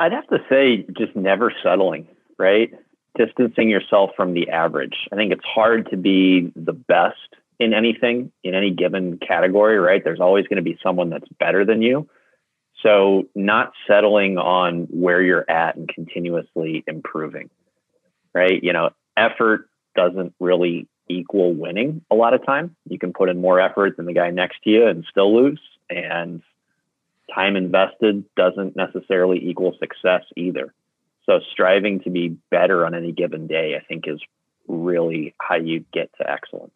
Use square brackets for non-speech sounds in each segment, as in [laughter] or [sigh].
I'd have to say just never settling, right? Distancing yourself from the average. I think it's hard to be the best in anything, in any given category, right? There's always going to be someone that's better than you. So, not settling on where you're at and continuously improving, right? You know, effort doesn't really equal winning a lot of time. You can put in more effort than the guy next to you and still lose. And time invested doesn't necessarily equal success either. So striving to be better on any given day, I think, is really how you get to excellence.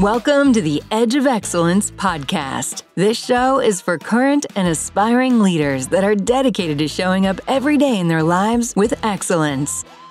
Welcome to the Edge of Excellence podcast. This show is for current and aspiring leaders that are dedicated to showing up every day in their lives with excellence.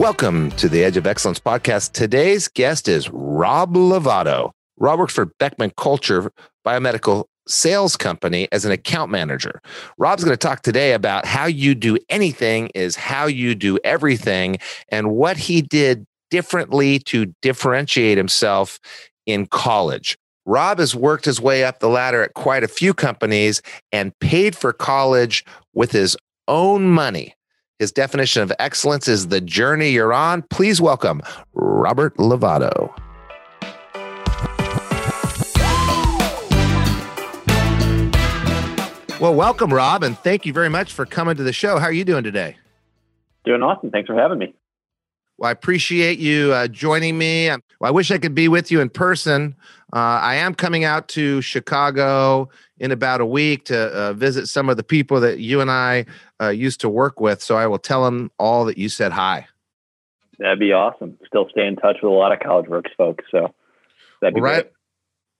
Welcome to the Edge of Excellence podcast. Today's guest is Rob Lovato. Rob works for Beckman Coulter Biomedical Sales Company as an account manager. Rob's going to talk today about how you do anything is how you do everything and what he did differently to differentiate himself in college. Rob has worked his way up the ladder at quite a few companies and paid for college with his own money. His definition of excellence is the journey you're on. Please welcome Robert Lovato. Well, welcome, Rob, and thank you very much for coming to the show. How are you doing today? Doing awesome. Thanks for having me. Well, I appreciate you uh, joining me. Well, I wish I could be with you in person. Uh, I am coming out to Chicago in about a week to uh, visit some of the people that you and I uh, used to work with. So I will tell them all that you said hi. That'd be awesome. Still stay in touch with a lot of college works folks. So that'd be right. Great.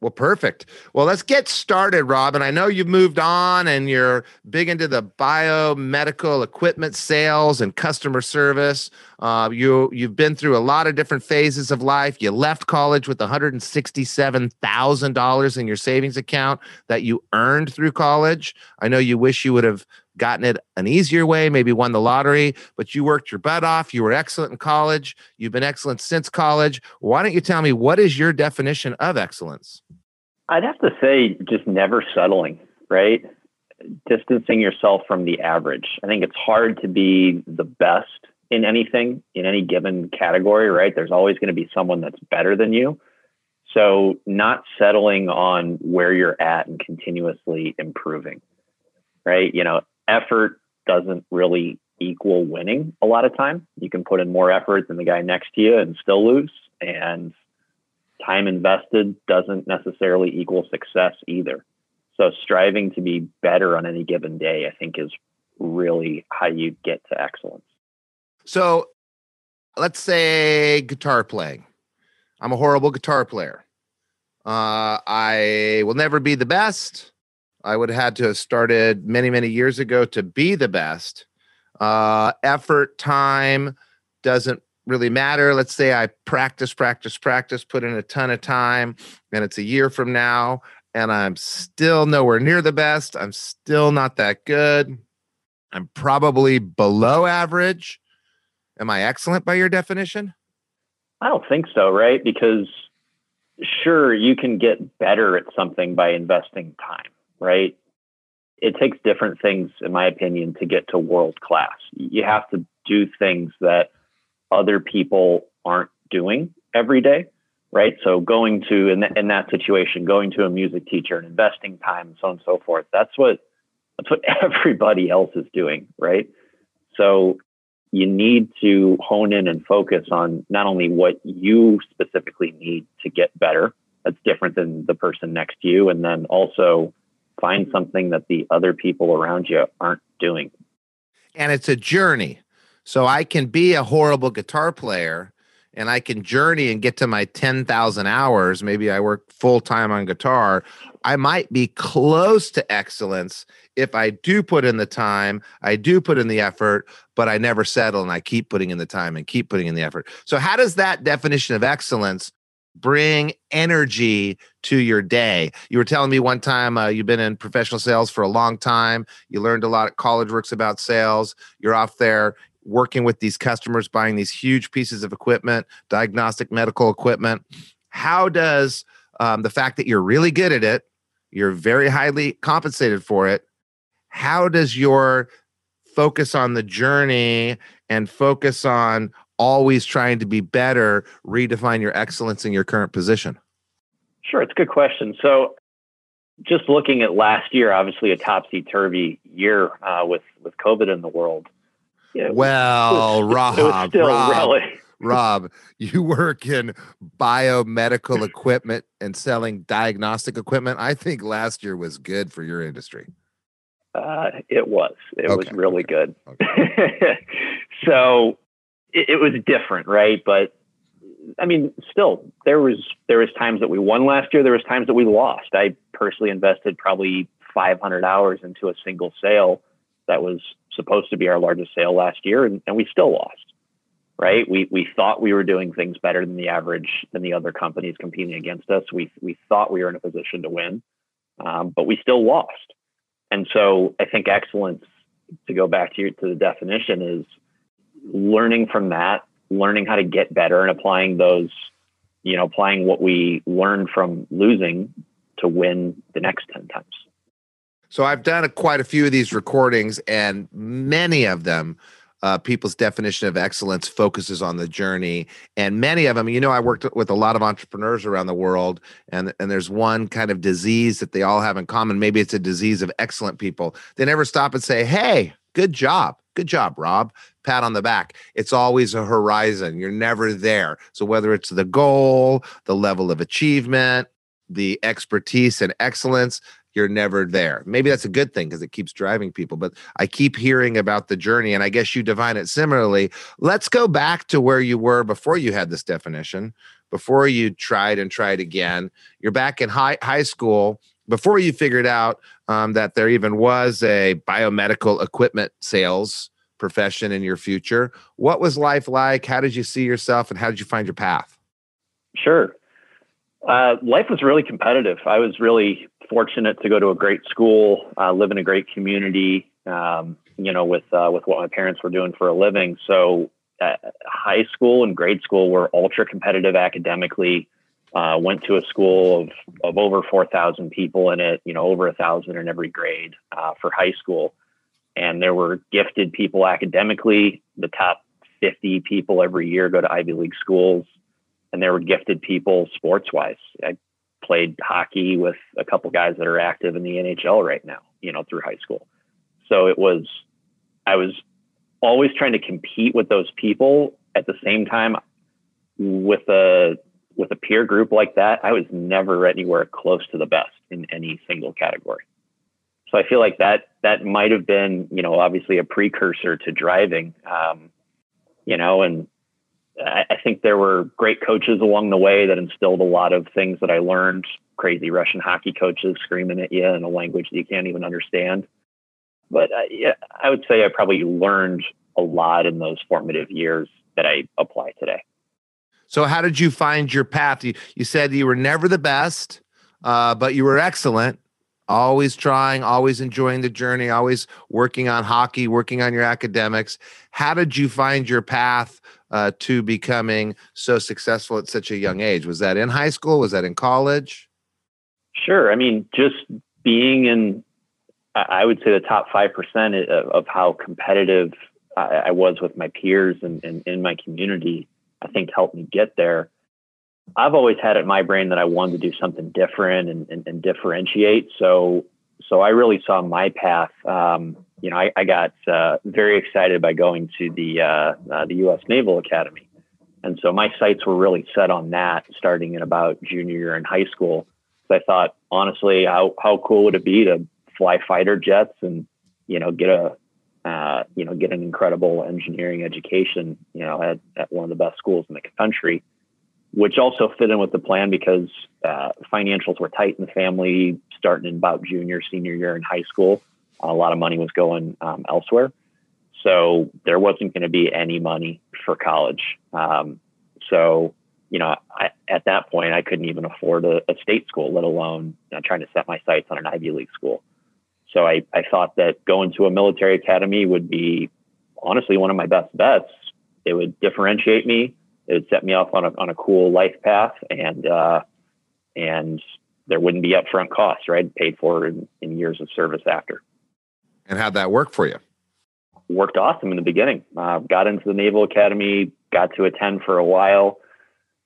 Well, perfect. Well, let's get started, Rob. And I know you've moved on and you're big into the biomedical equipment sales and customer service. Uh, you you've been through a lot of different phases of life. You left college with one hundred and sixty-seven thousand dollars in your savings account that you earned through college. I know you wish you would have gotten it an easier way, maybe won the lottery, but you worked your butt off. You were excellent in college. You've been excellent since college. Why don't you tell me what is your definition of excellence? I'd have to say just never settling, right? Distancing yourself from the average. I think it's hard to be the best in anything, in any given category, right? There's always going to be someone that's better than you. So, not settling on where you're at and continuously improving, right? You know, effort doesn't really equal winning a lot of time. You can put in more effort than the guy next to you and still lose. And time invested doesn't necessarily equal success either. So striving to be better on any given day, I think, is really how you get to excellence. So let's say guitar playing. I'm a horrible guitar player. Uh, I will never be the best. I would have had to have started many, many years ago to be the best. Uh, effort, time doesn't really matter. Let's say I practice, practice, practice, put in a ton of time, and it's a year from now, and I'm still nowhere near the best. I'm still not that good. I'm probably below average. Am I excellent by your definition? I don't think so, right? Because sure, you can get better at something by investing time right? It takes different things, in my opinion, to get to world class. You have to do things that other people aren't doing every day, right? So going to in, in that situation, going to a music teacher and investing time and so on and so forth. That's what that's what [laughs] everybody else is doing, right? So you need to hone in and focus on not only what you specifically need to get better. That's different than the person next to you, and then also find something that the other people around you aren't doing. And it's a journey. So I can be a horrible guitar player and I can journey and get to my 10,000 hours. Maybe I work full time on guitar. I might be close to excellence if I do put in the time, I do put in the effort, but I never settle and I keep putting in the time and keep putting in the effort. So, how does that definition of excellence bring energy to your day? You were telling me one time uh, you've been in professional sales for a long time. You learned a lot at College Works about sales. You're off there working with these customers, buying these huge pieces of equipment, diagnostic medical equipment. How does um, the fact that you're really good at it, you're very highly compensated for it, how does your focus on the journey and focus on always trying to be better redefine your excellence in your current position? Sure, it's a good question. So, just looking at last year, obviously a topsy turvy year uh, with with COVID in the world. well, was, Rob, Rob, really... Rob, you work in biomedical equipment and selling diagnostic equipment. I think last year was good for your industry. Uh, it was. It okay. was really good. Okay. [laughs] so it, it was different, right? But I mean, still, there was there was times that we won last year. There was times that we lost. I personally invested probably 500 hours into a single sale that was supposed to be our largest sale last year, and, and we still lost. Right? We we thought we were doing things better than the average than the other companies competing against us. We we thought we were in a position to win, um, but we still lost. And so I think excellence, to go back to your, to the definition, is learning from that, learning how to get better and applying those, you know, applying what we learned from losing to win the next 10 times. So I've done a, quite a few of these recordings, and many of them uh, people's definition of excellence focuses on the journey. And many of them you know i worked with a lot of entrepreneurs around the world and and there's one kind of disease that they all have in common. Maybe it's a disease of excellent people. They never stop and say hey good job good job rob pat on the back it's always a horizon you're never there so whether it's the goal the level of achievement the expertise and excellence you're never there. Maybe that's a good thing because it keeps driving people. But I keep hearing about the journey, and I guess you define it similarly. Let's go back to where you were before you had this definition, before you tried and tried again. You're back in high high school before you figured out um, that there even was a biomedical equipment sales profession in your future. What was life like? How did you see yourself, and how did you find your path? Sure. Uh, life was really competitive. I was really fortunate to go to a great school, uh, live in a great community. Um, you know, with uh, with what my parents were doing for a living. So, uh, high school and grade school were ultra competitive academically. Uh, went to a school of of over four thousand people in it. You know, over a thousand in every grade uh, for high school, and there were gifted people academically. The top fifty people every year go to Ivy League schools and there were gifted people sports wise. I played hockey with a couple guys that are active in the NHL right now, you know, through high school. So it was, I was always trying to compete with those people at the same time with a with a peer group like that. I was never anywhere close to the best in any single category. So I feel like that that might have been, you know, obviously a precursor to driving. Um, you know, and I, think there were great coaches along the way that instilled a lot of things that I learned. Crazy Russian hockey coaches screaming at you in a language that you can't even understand. But uh, yeah, I would say I probably learned a lot in those formative years that I apply today. So, how did you find your path? You, you said you were never the best, uh, but you were excellent. Always trying, always enjoying the journey, always working on hockey, working on your academics. How did you find your path uh, to becoming so successful at such a young age? Was that in high school? Was that in college? Sure. I mean, just being in, I would say the top 5% of, how competitive I, was with my peers and in my community, I think helped me get there. I've always had it in my brain that I wanted to do something different and, and, and differentiate. So, so I really saw my path um, you know, I, I got uh, very excited by going to the uh, uh, the U.S. Naval Academy, and so my sights were really set on that starting in about junior year in high school. So I thought, honestly, how how cool would it be to fly fighter jets and you know get a you know get an incredible engineering education, you know, at, at one of the best schools in the country, which also fit in with the plan because uh, financials were tight in the family starting in about junior senior year in high school A lot of money was going um, elsewhere. So there wasn't going to be any money for college. Um, so, you know, I, at that point, I couldn't even afford a, a state school, let alone know, trying to set my sights on an Ivy League school. So I, I thought that going to a military academy would be honestly one of my best bets. It would differentiate me. It would set me off on a, on a cool life path and, uh, and there wouldn't be upfront costs, right? Paid for in, in years of service after. And how'd that work for you? Worked awesome in the beginning. Uh, got into the Naval Academy, got to attend for a while.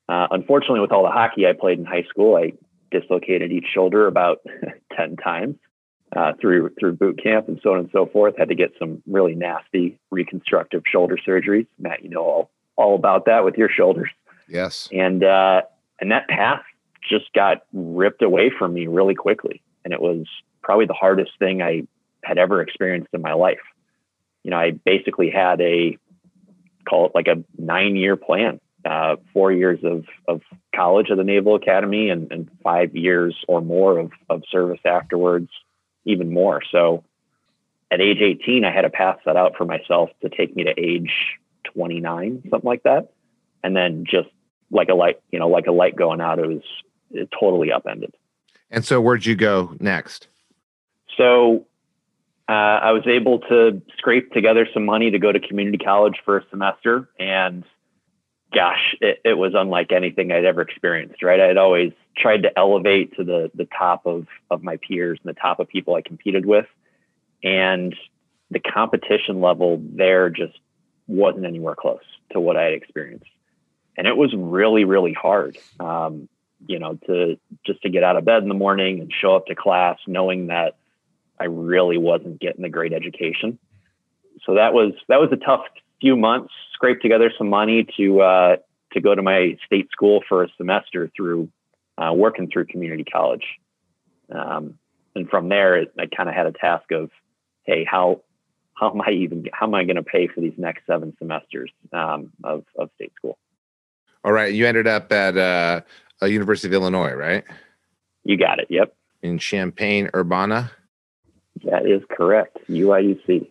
Uh, unfortunately, with all the hockey I played in high school, I dislocated each shoulder about [laughs] 10 times uh, through through boot camp and so on and so forth. Had to get some really nasty reconstructive shoulder surgeries. Matt, you know all all about that with your shoulders. Yes. And uh, and that path just got ripped away from me really quickly, and it was probably the hardest thing I had ever experienced in my life. You know, I basically had a call it like a nine year plan, uh, four years of, of college at the Naval Academy and, and five years or more of, of service afterwards even more. So at age 18, I had a path set out for myself to take me to age 29, something like that. And then just like a light, you know, like a light going out, it was it totally upended. And so where'd you go next? So uh, I was able to scrape together some money to go to community college for a semester. And gosh, it, it was unlike anything I'd ever experienced, right? I had always tried to elevate to the the top of of my peers and the top of people I competed with, and the competition level there just wasn't anywhere close to what I had experienced, and it was really really hard. Um, you know, to just to get out of bed in the morning and show up to class knowing that I really wasn't getting a great education. So that was that was a tough few months. Scraped together some money to uh, to go to my state school for a semester through uh, working through community college. Um, and from there, it, I kind of had a task of, hey, how how am I even how am I going to pay for these next seven semesters um, of of state school? All right, you ended up at uh, a University of Illinois, right? You got it. Yep. In Champaign Urbana. That is correct. UIUC.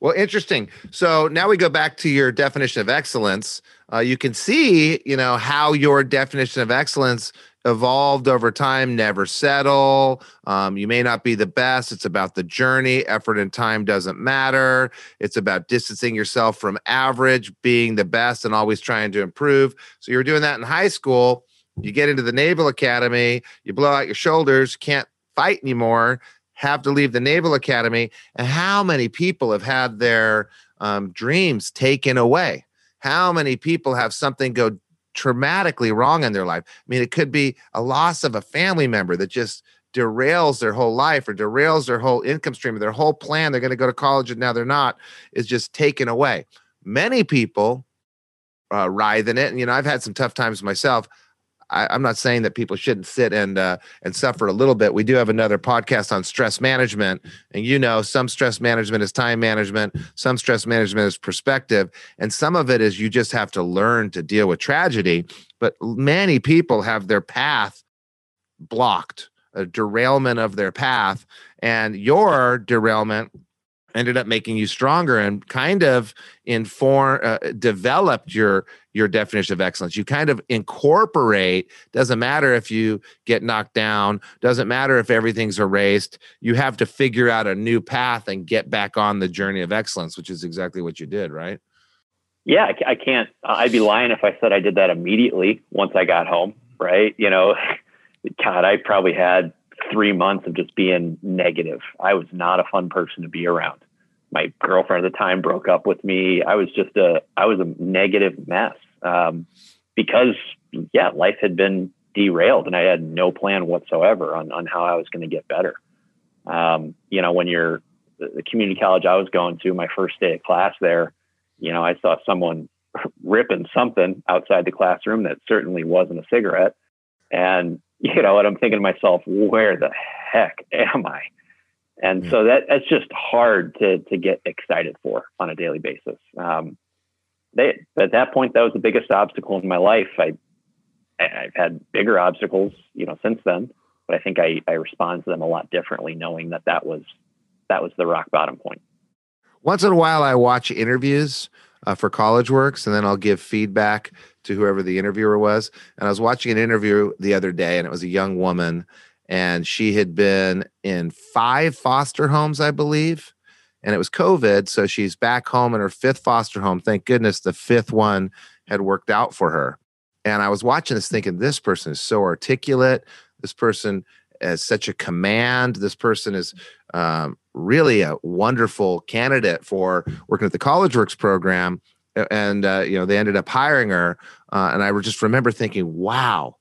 Well, interesting. So now we go back to your definition of excellence. Uh, you can see, you know, how your definition of excellence evolved over time. Never settle. Um, you may not be the best. It's about the journey. Effort and time doesn't matter. It's about distancing yourself from average, being the best, and always trying to improve. So you're doing that in high school. You get into the Naval Academy. You blow out your shoulders. Can't fight anymore have to leave the Naval Academy, and how many people have had their um, dreams taken away? How many people have something go traumatically wrong in their life? I mean, it could be a loss of a family member that just derails their whole life or derails their whole income stream, or their whole plan. They're going to go to college and now they're not, is just taken away. Many people uh, writhe in it. And, you know, I've had some tough times myself. I, am not saying that people shouldn't sit and uh, and suffer a little bit. We do have another podcast on stress management, and you know, some stress management is time management, some stress management is perspective, and some of it is you just have to learn to deal with tragedy. But many people have their path blocked, a derailment of their path, and your derailment ended up making you stronger and kind of inform uh, developed your your definition of excellence you kind of incorporate doesn't matter if you get knocked down doesn't matter if everything's erased you have to figure out a new path and get back on the journey of excellence which is exactly what you did right yeah i, can't i'd be lying if i said i did that immediately once i got home right you know [laughs] god i probably had three months of just being negative. I was not a fun person to be around. My girlfriend at the time broke up with me. I was just a, I was a negative mess um, because, yeah, life had been derailed and I had no plan whatsoever on, on how I was going to get better. Um, you know, when you're the community college I was going to, my first day of class there, you know, I saw someone [laughs] ripping something outside the classroom that certainly wasn't a cigarette. And you know, and I'm thinking to myself, where the heck am I? And yeah. so that that's just hard to to get excited for on a daily basis. Um, they, at that point, that was the biggest obstacle in my life. I I've had bigger obstacles, you know, since then, but I think I I respond to them a lot differently, knowing that that was that was the rock bottom point. Once in a while, I watch interviews uh, for College Works, and then I'll give feedback to whoever the interviewer was. And I was watching an interview the other day, and it was a young woman, and she had been in five foster homes, I believe, and it was COVID. So she's back home in her fifth foster home. Thank goodness the fifth one had worked out for her. And I was watching this thinking, this person is so articulate. This person has such a command. This person is um, really a wonderful candidate for working at the College Works program. And, uh, you know, they ended up hiring her. Uh, and I just remember thinking, wow,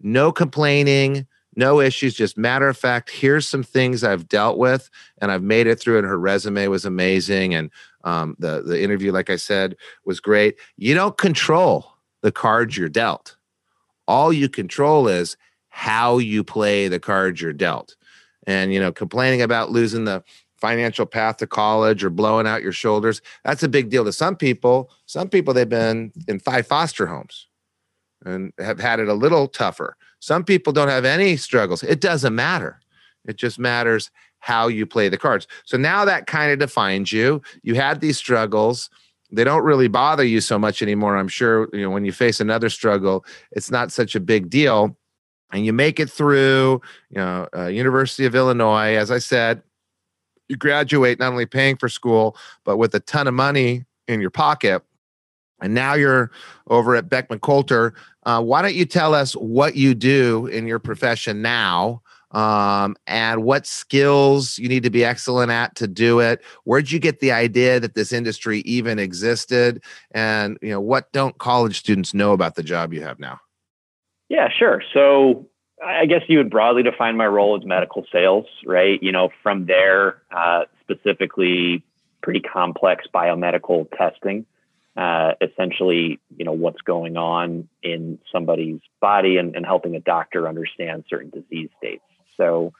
no complaining, no issues, just matter of fact, here's some things I've dealt with and I've made it through. And her resume was amazing. And um, the, the interview, like I said, was great. You don't control the cards you're dealt. All you control is how you play the cards you're dealt. And, you know, complaining about losing the financial path to college or blowing out your shoulders, that's a big deal to some people. Some people, they've been in five foster homes and have had it a little tougher. Some people don't have any struggles. It doesn't matter. It just matters how you play the cards. So now that kind of defines you. You had these struggles. They don't really bother you so much anymore. I'm sure, you know, when you face another struggle, it's not such a big deal. And you make it through, you know, uh, University of Illinois. As I said, you graduate not only paying for school, but with a ton of money in your pocket. And now you're over at Beckman Coulter. Uh, why don't you tell us what you do in your profession now um, and what skills you need to be excellent at to do it? Where'd you get the idea that this industry even existed? And you know what don't college students know about the job you have now? Yeah, sure. So I guess you would broadly define my role as medical sales, right? You know, from there, uh, specifically pretty complex biomedical testing uh, essentially, you know, what's going on in somebody's body and, and helping a doctor understand certain disease states. So,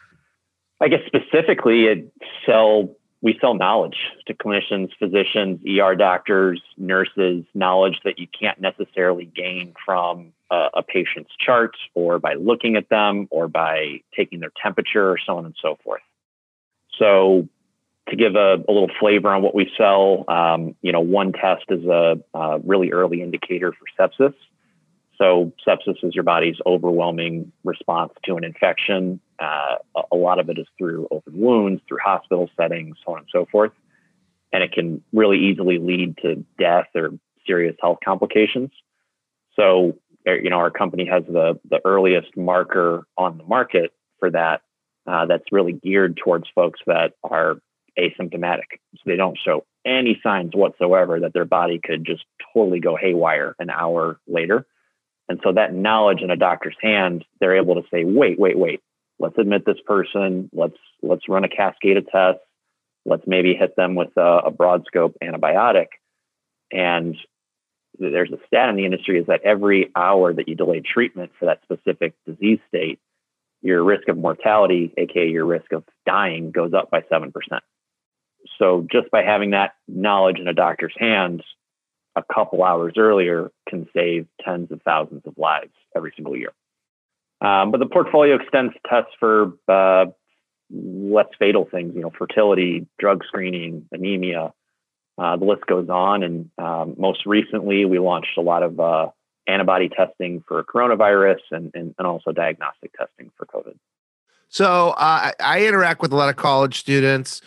I guess specifically, it sell we sell knowledge to clinicians, physicians, ER doctors, nurses, knowledge that you can't necessarily gain from a, a patient's chart or by looking at them or by taking their temperature or so on and so forth. So to give a, a, little flavor on what we sell, um, you know, one test is a, a, really early indicator for sepsis. So sepsis is your body's overwhelming response to an infection. Uh, a, lot of it is through open wounds, through hospital settings, so on and so forth, and it can really easily lead to death or serious health complications. So, er, you know, our company has the the earliest marker on the market for that. Uh, that's really geared towards folks that are asymptomatic. So they don't show any signs whatsoever that their body could just totally go haywire an hour later. And so that knowledge in a doctor's hand, they're able to say, wait, wait, wait, let's admit this person. Let's let's run a cascade of tests. Let's maybe hit them with a, a broad scope antibiotic. And there's a stat in the industry is that every hour that you delay treatment for that specific disease state, your risk of mortality, aka your risk of dying, goes up by seven percent. So just by having that knowledge in a doctor's hands a couple hours earlier can save tens of thousands of lives every single year. Um, but the portfolio extends tests for uh, less fatal things, you know, fertility, drug screening, anemia. Uh, the list goes on. And um, most recently, we launched a lot of uh, antibody testing for coronavirus and, and, and, also diagnostic testing for COVID. So uh, I interact with a lot of college students.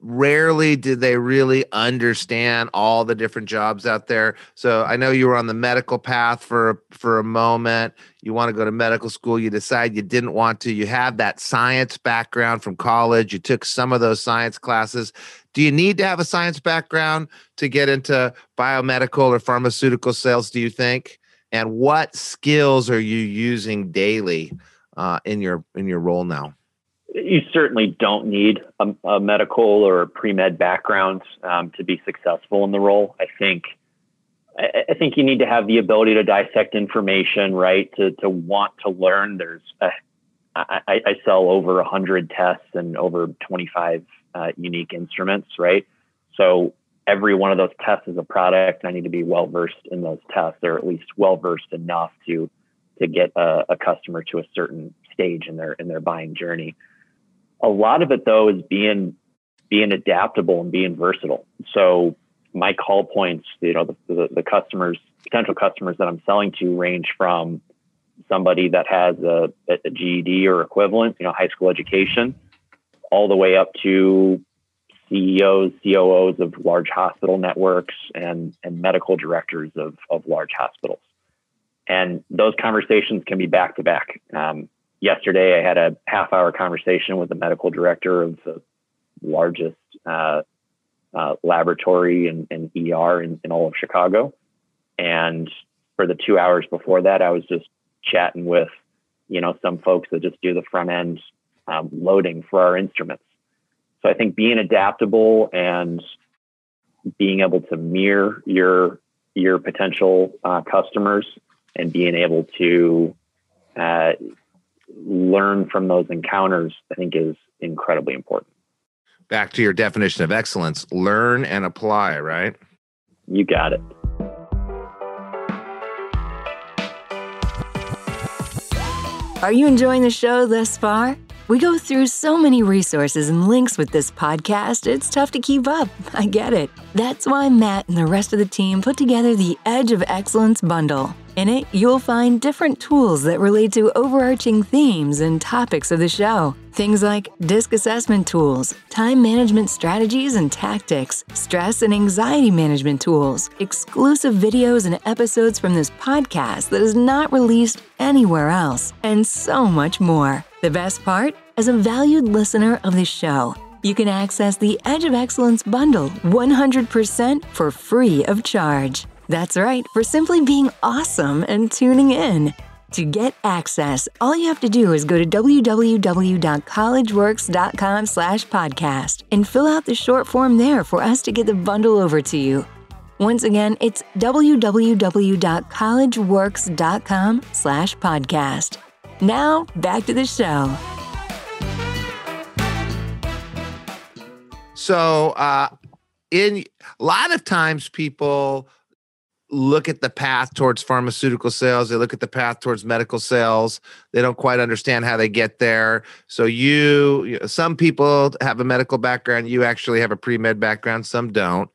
Rarely did they really understand all the different jobs out there. So i know you were on the medical path for for a moment. You want to go to medical school you decide you didn't want to you have that science background from college you took some of those science classes. Do you need to have a science background to get into biomedical or pharmaceutical sales do you think? And what skills are you using daily uh, in your in your role now you certainly don't need a, a medical or pre med background um, to be successful in the role. I think I, I, think you need to have the ability to dissect information, right? To to want to learn. There's a, I, I sell over hundred tests and over 25 uh, unique instruments, right? So every one of those tests is a product. And I need to be well versed in those tests, or at least well versed enough to to get a, a customer to a certain stage in their in their buying journey a lot of it though is being being adaptable and being versatile. So my call points, you know, the, the, the customers, potential customers that I'm selling to range from somebody that has a, a GED or equivalent, you know, high school education, all the way up to CEOs, COOs of large hospital networks and, and medical directors of, of large hospitals. And those conversations can be back to back. Um, yesterday, I had a half hour conversation with the medical director of the largest uh, uh, laboratory and, and ER in, in all of Chicago. And for the two hours before that, I was just chatting with, you know, some folks that just do the front end um, loading for our instruments. So I think being adaptable and being able to mirror your your potential uh, customers and being able to uh, learn from those encounters, I think, is incredibly important. Back to your definition of excellence: learn and apply. Right? You got it. Are you enjoying the show thus far? We go through so many resources and links with this podcast, it's tough to keep up. [laughs] I get it. That's why Matt and the rest of the team put together the Edge of Excellence bundle. In it, you'll find different tools that relate to overarching themes and topics of the show. Things like disc assessment tools, time management strategies and tactics, stress and anxiety management tools, exclusive videos and episodes from this podcast that is not released anywhere else, and so much more. The best part? As a valued listener of the show, you can access the Edge of Excellence bundle 100% for free of charge. That's right, for simply being awesome and tuning in. To get access, all you have to do is go to www.collegeworks.com slash podcast and fill out the short form there for us to get the bundle over to you. Once again, it's www.collegeworks.com slash podcast. Now, back to the show. So, uh, in a lot of times, people look at the path towards pharmaceutical sales. They look at the path towards medical sales. They don't quite understand how they get there. So you some people have a medical background. You actually have a pre-med background. Some don't.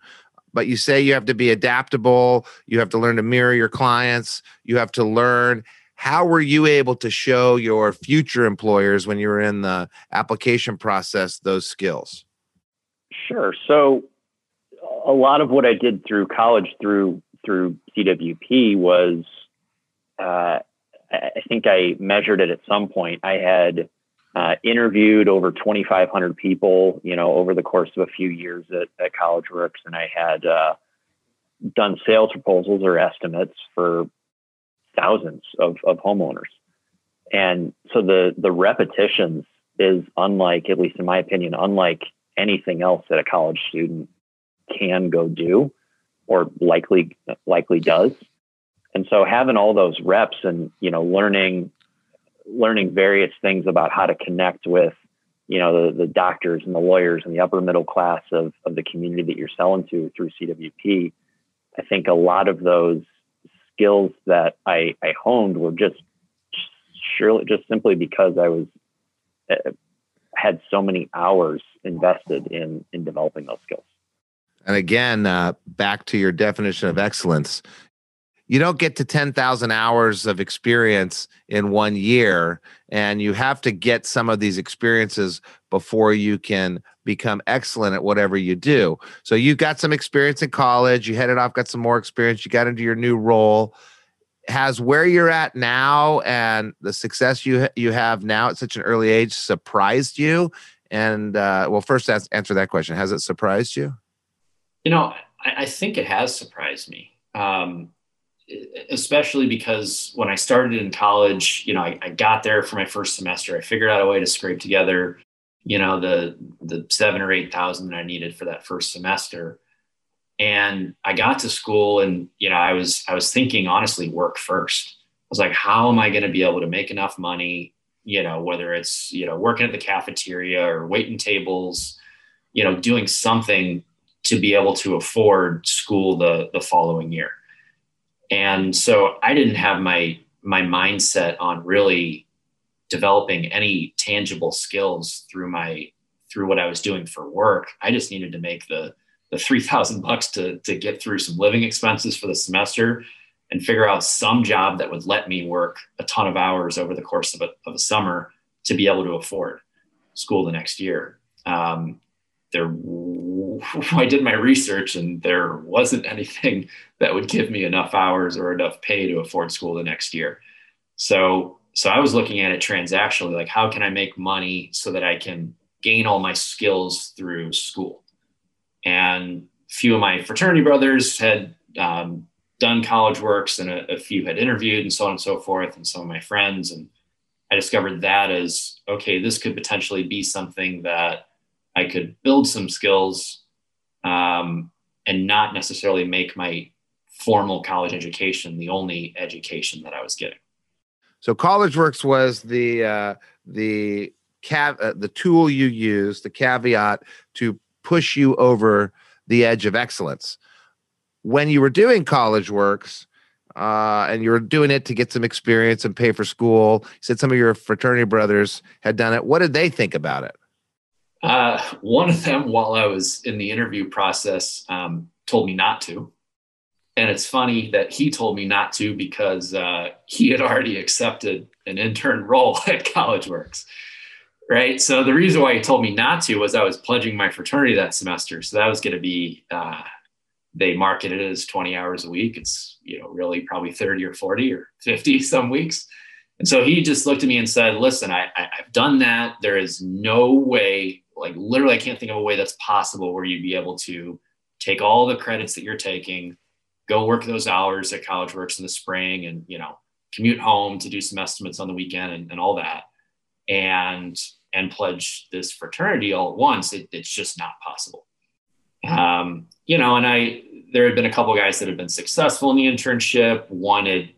But you say you have to be adaptable. You have to learn to mirror your clients. You have to learn how were you able to show your future employers when you were in the application process those skills? Sure. So a lot of what i did through college through through CWP was, uh, I think I measured it at some point. I had uh, interviewed over 2,500 people, you know, over the course of a few years at, at CollegeWorks, and I had uh, done sales proposals or estimates for thousands of, of homeowners. And so the the repetitions is unlike, at least in my opinion, unlike anything else that a college student can go do or likely likely does. And so having all those reps and you know learning learning various things about how to connect with you know the, the doctors and the lawyers and the upper middle class of, of the community that you're selling to through CWP, I think a lot of those skills that I, I honed were just surely just simply because I was uh, had so many hours invested in in developing those skills. And again, uh, back to your definition of excellence, you don't get to 10,000 hours of experience in one year, and you have to get some of these experiences before you can become excellent at whatever you do. So you got some experience in college, you headed off, got some more experience, you got into your new role. Has where you're at now and the success you you have now at such an early age surprised you? And uh, well, first answer that question: Has it surprised you? You know, I, I think it has surprised me, um, especially because when I started in college, you know, I, I got there for my first semester. I figured out a way to scrape together, you know, the the seven or eight thousand that I needed for that first semester. And I got to school, and you know, I was I was thinking honestly, work first. I was like, how am I going to be able to make enough money? You know, whether it's you know working at the cafeteria or waiting tables, you know, doing something to be able to afford school the the following year. And so I didn't have my my mindset on really developing any tangible skills through my through what I was doing for work. I just needed to make the the three thousand bucks to to get through some living expenses for the semester and figure out some job that would let me work a ton of hours over the course of a, of a summer to be able to afford school the next year. Um, there, [laughs] I did my research and there wasn't anything [laughs] that would give me enough hours or enough pay to afford school the next year. So, so I was looking at it transactionally, like how can I make money so that I can gain all my skills through school? And a few of my fraternity brothers had um, done college works and a, a few had interviewed and so on and so forth, and some of my friends. And I discovered that as okay, this could potentially be something that I could build some skills um, and not necessarily make my formal college education the only education that I was getting. So CollegeWorks was the uh, the cav- uh, the tool you use, the caveat to push you over the edge of excellence. When you were doing CollegeWorks, uh, and you were doing it to get some experience and pay for school, you said some of your fraternity brothers had done it. What did they think about it? Uh, one of them, while I was in the interview process, um, told me not to. And it's funny that he told me not to because uh, he had already accepted an intern [laughs] role at CollegeWorks. Right. So the reason why he told me not to was I was pledging my fraternity that semester. So that was going to be, uh, they marketed it as 20 hours a week. It's, you know, really probably 30 or 40 or 50 [laughs] some weeks. And so he just looked at me and said, listen, I, I, I've done that. There is no way like literally, I can't think of a way that's possible where you'd be able to take all the credits that you're taking, go work those hours at College Works in the spring, and you know commute home to do some estimates on the weekend and, and all that, and and pledge this fraternity all at once. It, it's just not possible. Um, you know, and I there had been a couple guys that had been successful in the internship. One had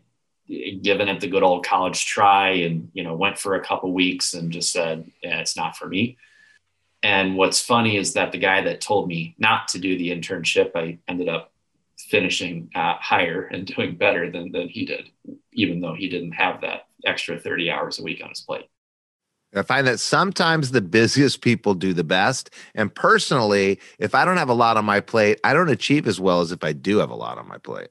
given it the good old college try and you know went for a couple weeks and just said yeah, it's not for me and what's funny is that the guy that told me not to do the internship, I ended up finishing uh, higher and doing better than, than he did, even though he didn't have that extra 30 hours a week on his plate. I find that sometimes the busiest people do the best. And personally, if I don't have a lot on my plate, I don't achieve as well as if I do have a lot on my plate.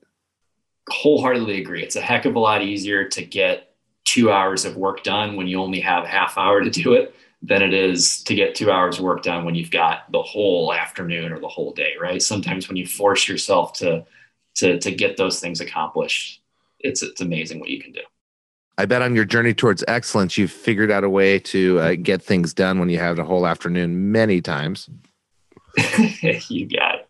Wholeheartedly agree. It's a heck of a lot easier to get two hours of work done when you only have a half hour to do it than it is to get two hours work done when you've got the whole afternoon or the whole day, right? Sometimes when you force yourself to to to get those things accomplished, it's it's amazing what you can do. I bet on your journey towards excellence, you've figured out a way to uh, get things done when you have the whole afternoon many times. [laughs] you got it.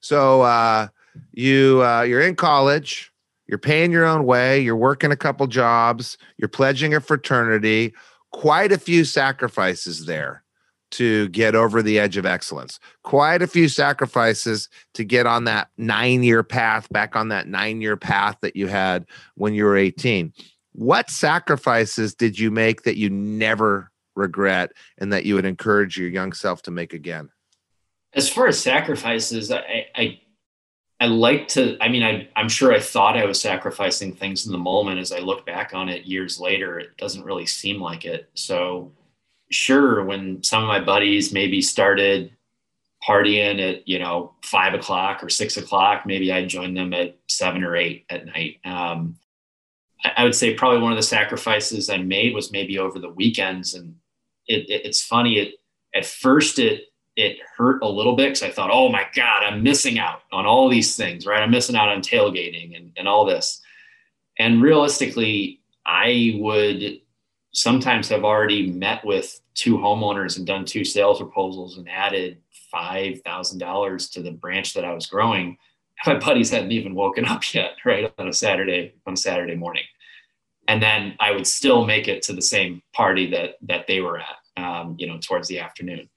So uh, you uh, you're in college, you're paying your own way, you're working a couple jobs, you're pledging a fraternity quite a few sacrifices there to get over the edge of excellence. Quite a few sacrifices to get on that nine year path, back on that nine year path that you had when you were 18. What sacrifices did you make that you never regret and that you would encourage your young self to make again? As far as sacrifices, I, I I like to, I mean, I, I'm sure I thought I was sacrificing things in the moment. As I look back on it years later, it doesn't really seem like it. So, sure, when some of my buddies maybe started partying at, you know, five o'clock or six o'clock, maybe I joined them at seven or eight at night. Um, I, I would say probably one of the sacrifices I made was maybe over the weekends. And it, it, it's funny, it, at first, it, it hurt a little bit because I thought, oh my God, I'm missing out on all these things, right? I'm missing out on tailgating and, and all this. And realistically, I would sometimes have already met with two homeowners and done two sales proposals and added $5,000 to the branch that I was growing. [laughs] My buddies hadn't even woken up yet, right? On a Saturday, on a Saturday morning. And then I would still make it to the same party that, that they were at, um, you know, towards the afternoon.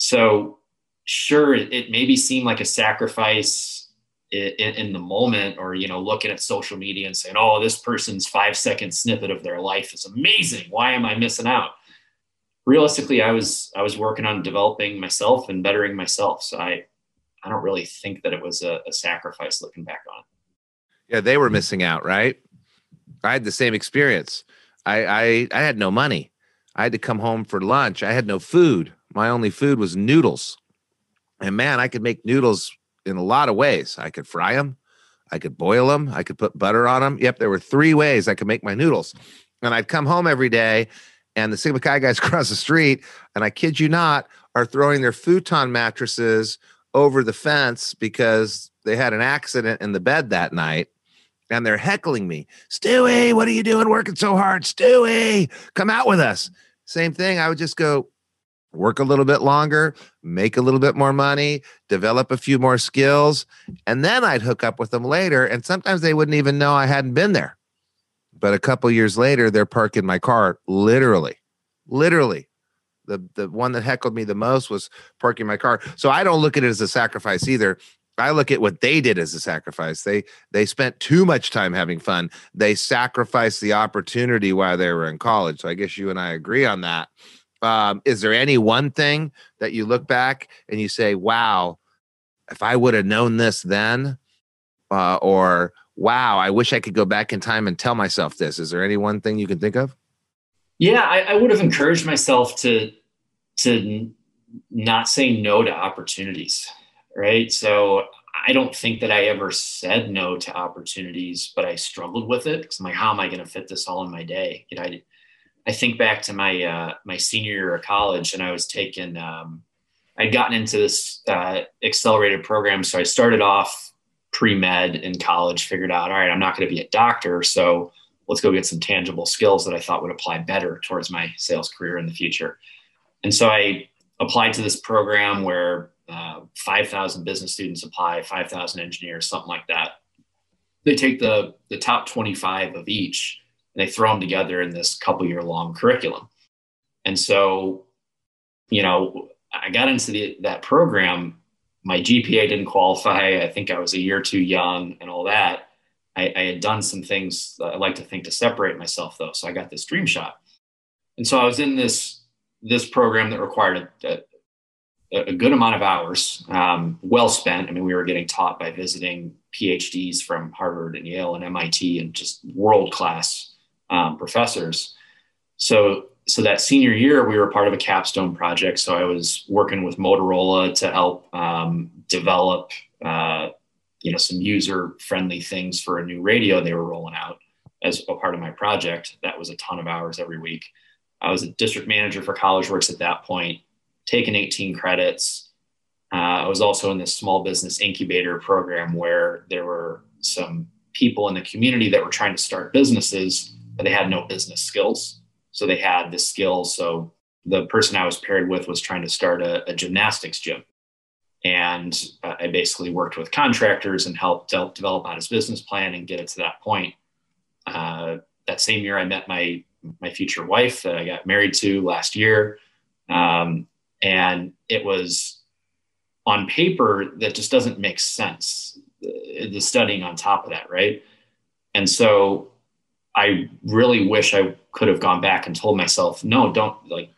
So, sure, it, it maybe seemed like a sacrifice in, in, the moment, or you know, looking at social media and saying, "Oh, this person's five second snippet of their life is amazing. Why am I missing out?" Realistically, I was I was working on developing myself and bettering myself. So I I don't really think that it was a, a sacrifice looking back on. Yeah, they were missing out, right? I had the same experience. I, I I had no money. I had to come home for lunch. I had no food. My only food was noodles. And man, I could make noodles in a lot of ways. I could fry them, I could boil them, I could put butter on them. Yep, there were three ways I could make my noodles. And I'd come home every day, and the Sigma Chi guys [laughs] across the street, and I kid you not, are throwing their futon mattresses over the fence because they had an accident in the bed that night. And they're heckling me, Stewie, what are you doing working so hard? Stewie, come out with us. Same thing. I would just go, work a little bit longer, make a little bit more money, develop a few more skills, and then I'd hook up with them later. And sometimes they wouldn't even know I hadn't been there. But a couple years later, they're parking my car literally, literally. The, the one that heckled me the most was parking my car. So I don't look at it as a sacrifice either. I look at what they did as a sacrifice. They they spent too much time having fun. They sacrificed the opportunity while they were in college. So I guess you and I agree on that. Um, is there any one thing that you look back and you say, wow, if I would have known this then, uh, or wow, I wish I could go back in time and tell myself this? Is there any one thing you can think of? Yeah, I, I would have encouraged myself to to not say no to opportunities, right? So I don't think that I ever said no to opportunities, but I struggled with it because I'm like, how am I going to fit this all in my day? You know, I I think back to my uh, my senior year of college, and I was taking. Um, I'd gotten into this uh, accelerated program, so I started off pre med in college. Figured out, all right, I'm not going to be a doctor, so let's go get some tangible skills that I thought would apply better towards my sales career in the future. And so I applied to this program where uh, 5,000 business students apply, 5,000 engineers, something like that. They take the the top 25 of each and they throw them together in this couple year long curriculum. And so, you know, I got into the, that program. My GPA didn't qualify. I think I was a year too young and all that. I, I had done some things I like to think to separate myself though. So I got this dream shot. And so I was in this this program that required a, a, a good amount of hours, um, well spent. I mean, we were getting taught by visiting PhDs from Harvard and Yale and MIT and just world class um, professors. So so that senior year, we were part of a capstone project. So I was working with Motorola to help um, develop, uh, you know, some user friendly things for a new radio they were rolling out as a part of my project. That was a ton of hours every week. I was a district manager for CollegeWorks at that point, taking 18 credits. Uh, I was also in this small business incubator program where there were some people in the community that were trying to start businesses but they had no business skills. So they had the skills. So the person I was paired with was trying to start a, a gymnastics gym. And uh, I basically worked with contractors and helped develop out his business plan and get it to that point. Uh, that same year, I met my my future wife that I got married to last year, um, and it was on paper that just doesn't make sense. The studying on top of that, right? And so I really wish I could have gone back and told myself, no, don't like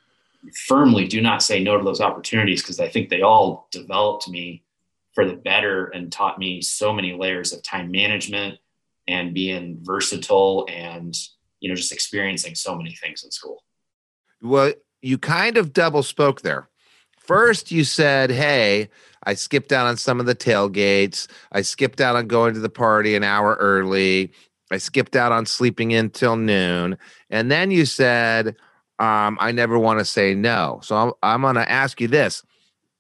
firmly do not say no to those opportunities because I think they all developed me for the better and taught me so many layers of time management and being versatile and you know just experiencing so many things in school. Well, you kind of double spoke there. First, you said, "Hey, I skipped out on some of the tailgates. I skipped out on going to the party an hour early. I skipped out on sleeping in till noon. And then you said, um, I never want to say no. So I'm, I'm going to ask you this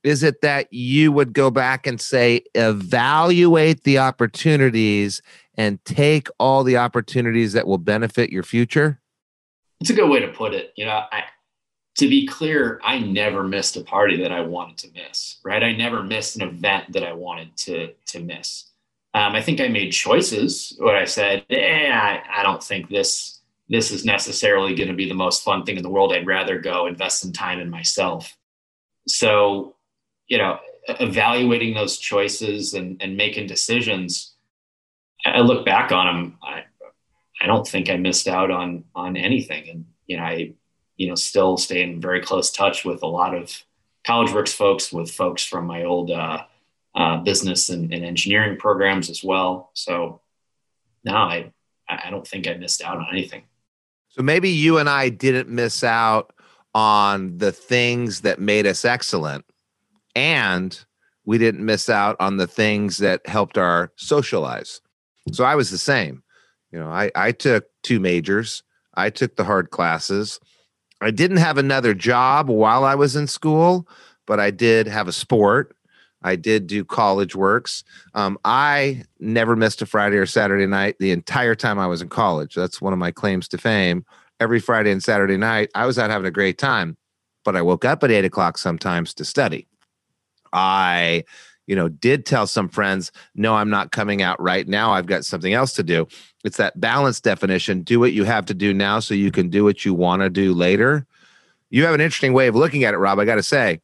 Is it that you would go back and say, evaluate the opportunities and take all the opportunities that will benefit your future? It's a good way to put it. You know, I, to be clear, I never missed a party that I wanted to miss, right? I never missed an event that I wanted to, to miss. Um, I think I made choices where I said, eh, I, I don't think this this is necessarily going to be the most fun thing in the world. I'd rather go invest some time in myself. So, you know, evaluating those choices and, and making decisions, I look back on them. I, I don't think I missed out on on anything, and you know, I you know still stay in very close touch with a lot of CollegeWorks folks, with folks from my old uh, uh, business and, and, engineering programs as well. So no, I I don't think I missed out on anything. So maybe you and I didn't miss out on the things that made us excellent, and we didn't miss out on the things that helped our socialize. So I was the same. You know, I, I took two majors, I took the hard classes. I didn't have another job while I was in school, but I did have a sport. I did do college works. Um, I never missed a Friday or Saturday night the entire time I was in college. That's one of my claims to fame. Every Friday and Saturday night, I was out having a great time, but I woke up at eight o'clock sometimes to study. I, you know, did tell some friends, no, I'm not coming out right now. I've got something else to do. It's that balance definition. Do what you have to do now so you can do what you want to do later. You have an interesting way of looking at it, Rob. I got to say,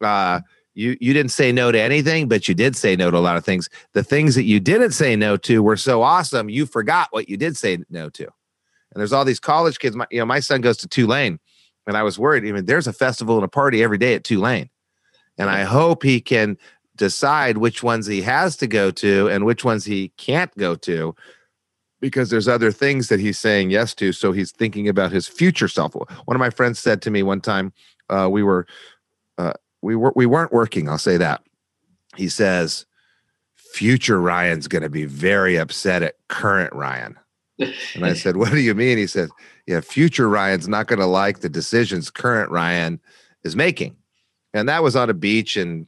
uh, you you didn't say no to anything, but you did say no to a lot of things. The things that you didn't say no to were so awesome, you forgot what you did say no to. And there's all these college kids. My, you know, my son goes to Tulane, and I was worried. I mean, there's a festival and a party every day at Tulane, and I hope he can decide which ones he has to go to and which ones he can't go to because there's other things that he's saying yes to so he's thinking about his future self one of my friends said to me one time uh, we were uh, we were we weren't working i'll say that. He says future ryan's going to be very upset at current ryan. And i said what do you mean? He said yeah future ryan's not going to like the decisions current ryan is making. And that was on a beach in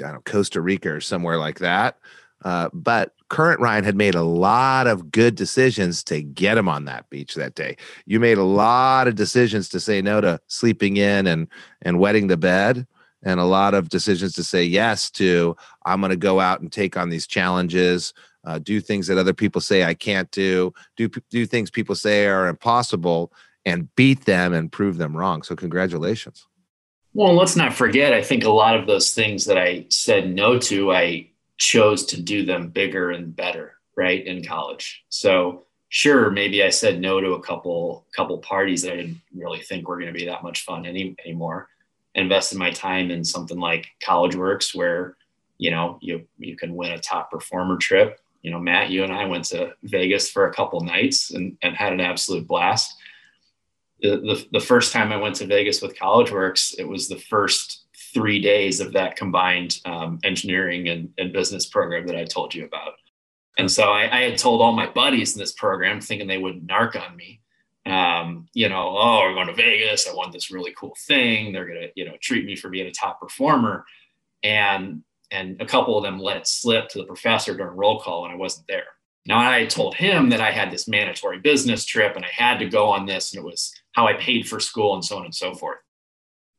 know, Costa Rica or somewhere like that. Uh, but current Ryan had made a lot of good decisions to get him on that beach that day. You made a lot of decisions to say no to sleeping in and and wetting the bed, and a lot of decisions to say yes to I'm going to go out and take on these challenges, uh, do things that other people say I can't do, do do things people say are impossible, and beat them and prove them wrong. So congratulations. Well, let's not forget, I think a lot of those things that I said no to, I chose to do them bigger and better, right, in college. So sure, maybe I said no to a couple couple parties that I didn't really think were going to be that much fun any, anymore. Invested my time in something like College Works, where you know you you can win a top performer trip. You know, Matt, you and I went to Vegas for a couple nights and, and had an absolute blast the, the, first time I went to Vegas with College Works, it was the first three days of that combined um, engineering and, and, business program that I told you about. And so I, I, had told all my buddies in this program, thinking they would narc on me. Um, you know, oh, we're going to Vegas. I want this really cool thing. They're gonna, you know, treat me for being a top performer. And and a couple of them let it slip to the professor during roll call, and I wasn't there. Now I told him that I had this mandatory business trip and I had to go on this, and it was how I paid for school and so on and so forth.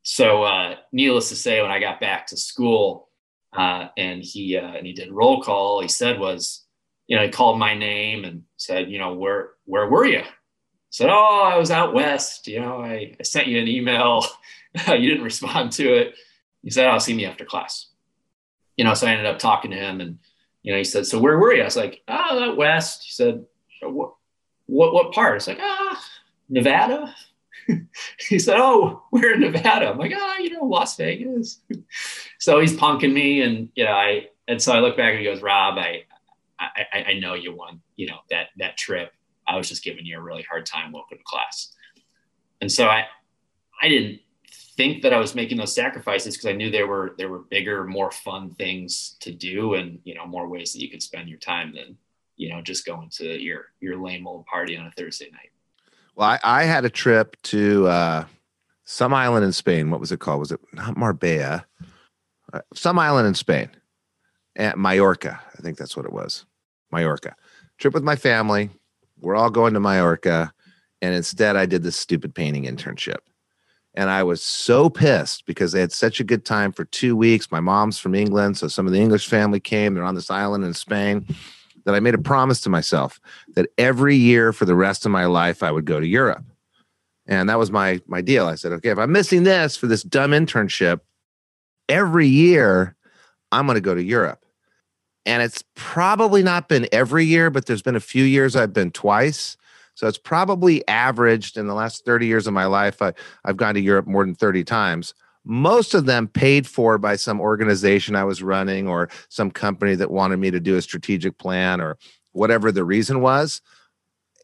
So, uh, needless to say, when I got back to school uh, and he uh, and he did roll call, he said was, you know, he called my name and said, you know, where where were you? Said, oh, I was out west. You know, I, I sent you an email. [laughs] you didn't respond to it. He said, "I'll oh, see me after class." You know, so I ended up talking to him and you know, he said, so where were you? I was like, oh, out west. He said, what, what, what part? It's like, ah, Nevada. [laughs] he said, oh, we're in Nevada. I'm like, ah, oh, you know, Las Vegas. [laughs] so he's punking me. And, you know, I, and so I look back and he goes, Rob, I, I, I know you won, you know, that, that trip. I was just giving you a really hard time. Welcome to class. And so I, I didn't think that I was making those sacrifices because I knew there were there were bigger, more fun things to do, and you know more ways that you could spend your time than you know just going to your your lame old party on a Thursday night. Well, I, I had a trip to uh, some island in Spain. What was it called? Was it not Marbella? Uh, some island in Spain, at Mallorca. I think that's what it was. Mallorca. Trip with my family. We're all going to Mallorca, and instead, I did this stupid painting internship and I was so pissed because they had such a good time for two weeks. My mom's from England, so some of the English family came. They're on this island in Spain. That I made a promise to myself that every year for the rest of my life I would go to Europe, and that was my my deal. I said, okay, if I'm missing this for this dumb internship, every year I'm going to go to Europe. And it's probably not been every year, but there's been a few years I've been twice. So it's probably averaged in the last 30 years of my life. I, I've gone to Europe more than 30 times. Most of them paid for by some organization I was running or some company that wanted me to do a strategic plan or whatever the reason was.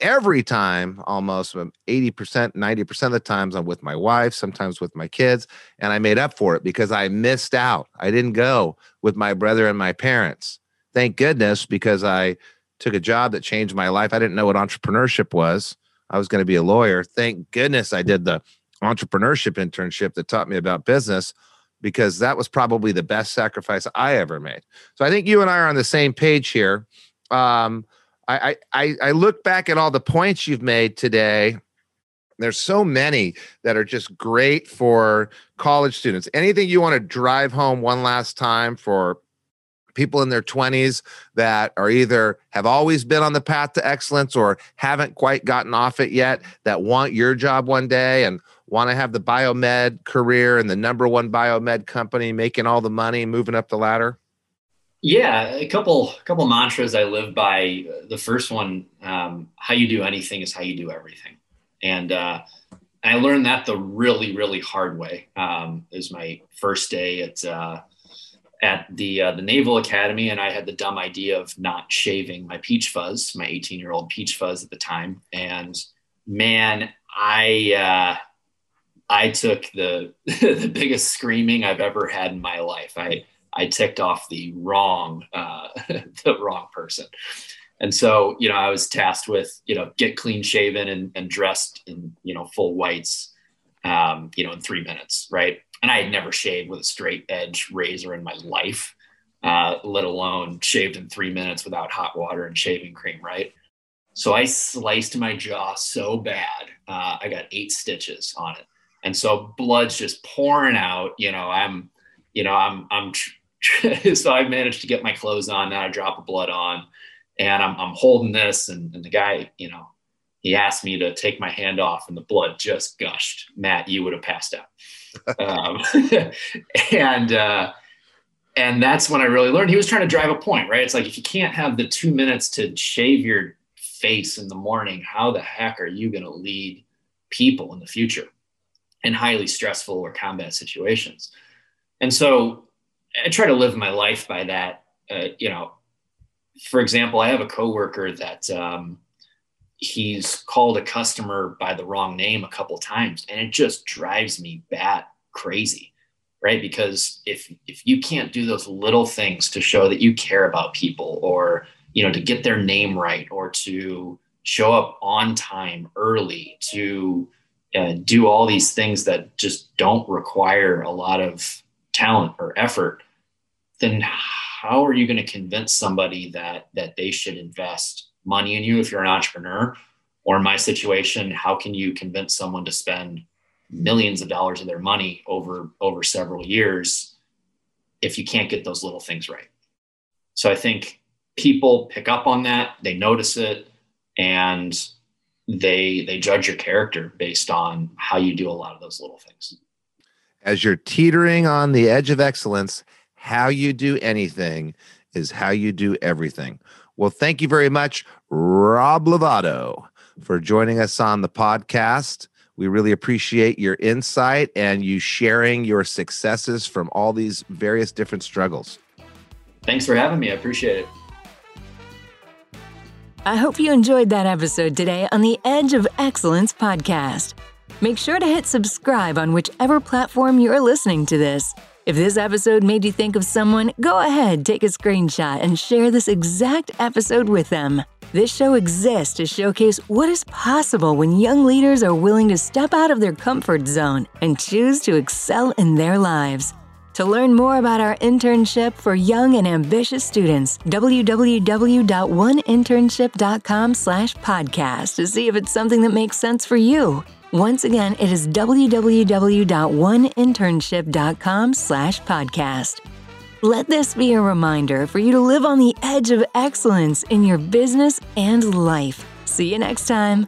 every time, almost um, 80%, 90% of the times, I'm with my wife, sometimes with my kids, and I made up for it because I missed out. I didn't go with my brother and my parents. Thank goodness, because I took a job that changed my life. I didn't know what entrepreneurship was. I was going to be a lawyer. Thank goodness I did the entrepreneurship internship that taught me about business because that was probably the best sacrifice I ever made. So I think you and I are on the same page here. Um, I, I I look back at all the points you've made today. There's so many that are just great for college students. Anything you want to drive home one last time for people in their 20s that are either have always been on the path to excellence or haven't quite gotten off it yet that want your job one day and want to have the biomed career and the number one biomed company making all the money moving up the ladder? Yeah a couple couple mantras i live by. The first one um, how you do anything is how you do everything. And uh, i learned that the really really hard way um, is my first day at uh, at the uh, the Naval Academy, and I had the dumb idea of not shaving my peach fuzz, my 18 year old peach fuzz at the time. And man, I uh, I took the [laughs] the biggest screaming I've ever had in my life. I I ticked off the wrong uh, [laughs] the wrong person. And so, you know, I was tasked with, you know, get clean shaven and, and dressed in, you know, full whites, um, you know, in three minutes, right? And I had never shaved with a straight edge razor in my life, uh, let alone shaved in three minutes without hot water and shaving cream, right? So I sliced my jaw so bad, uh, I got eight stitches on it, and so blood's just pouring out. You know, I'm, you know, I'm, I'm. [laughs] so I managed to get my clothes on, then I drop of blood on, and I'm, I'm holding this, and, and the guy, you know, he asked me to take my hand off, and the blood just gushed. Matt, you would have passed out [laughs] um, [laughs] and uh, and that's when I really learned he was trying to drive a point, right? It's like if you can't have the two minutes to shave your face in the morning, how the heck are you going to lead people in the future in highly stressful or combat situations? And so I try to live my life by that. Uh, you know, for example, I have a coworker that um, he's called a customer by the wrong name a couple times and it just drives me bat crazy right? Because if if you can't do those little things to show that you care about people or you know to get their name right or to show up on time early to uh, do all these things that just don't require a lot of talent or effort then how are you going to convince somebody that that they should invest money in you if you're an entrepreneur? Or in my situation how can you convince someone to spend millions of dollars of their money over over several years if you can't get those little things right? So i think people pick up on that they notice it and they they judge your character based on how you do a lot of those little things. As you're teetering on the edge of excellence how you do anything is how you do everything well, thank you very much, Rob Lovato, for joining us on the podcast. We really appreciate your insight and you sharing your successes from all these various different struggles. Thanks for having me. I appreciate it. I hope you enjoyed that episode today on the Edge of Excellence podcast. Make sure to hit subscribe on whichever platform you're listening to this. If this episode made you think of someone, go ahead, take a screenshot, and share this exact episode with them. This show exists to showcase what is possible when young leaders are willing to step out of their comfort zone and choose to excel in their lives. To learn more about our internship for young and ambitious students, www.oneinternship.com/podcast to see if it's something that makes sense for you. Once again, it is www.oneinternship.com slash podcast. Let this be a reminder for you to live on the edge of excellence in your business and life. See you next time.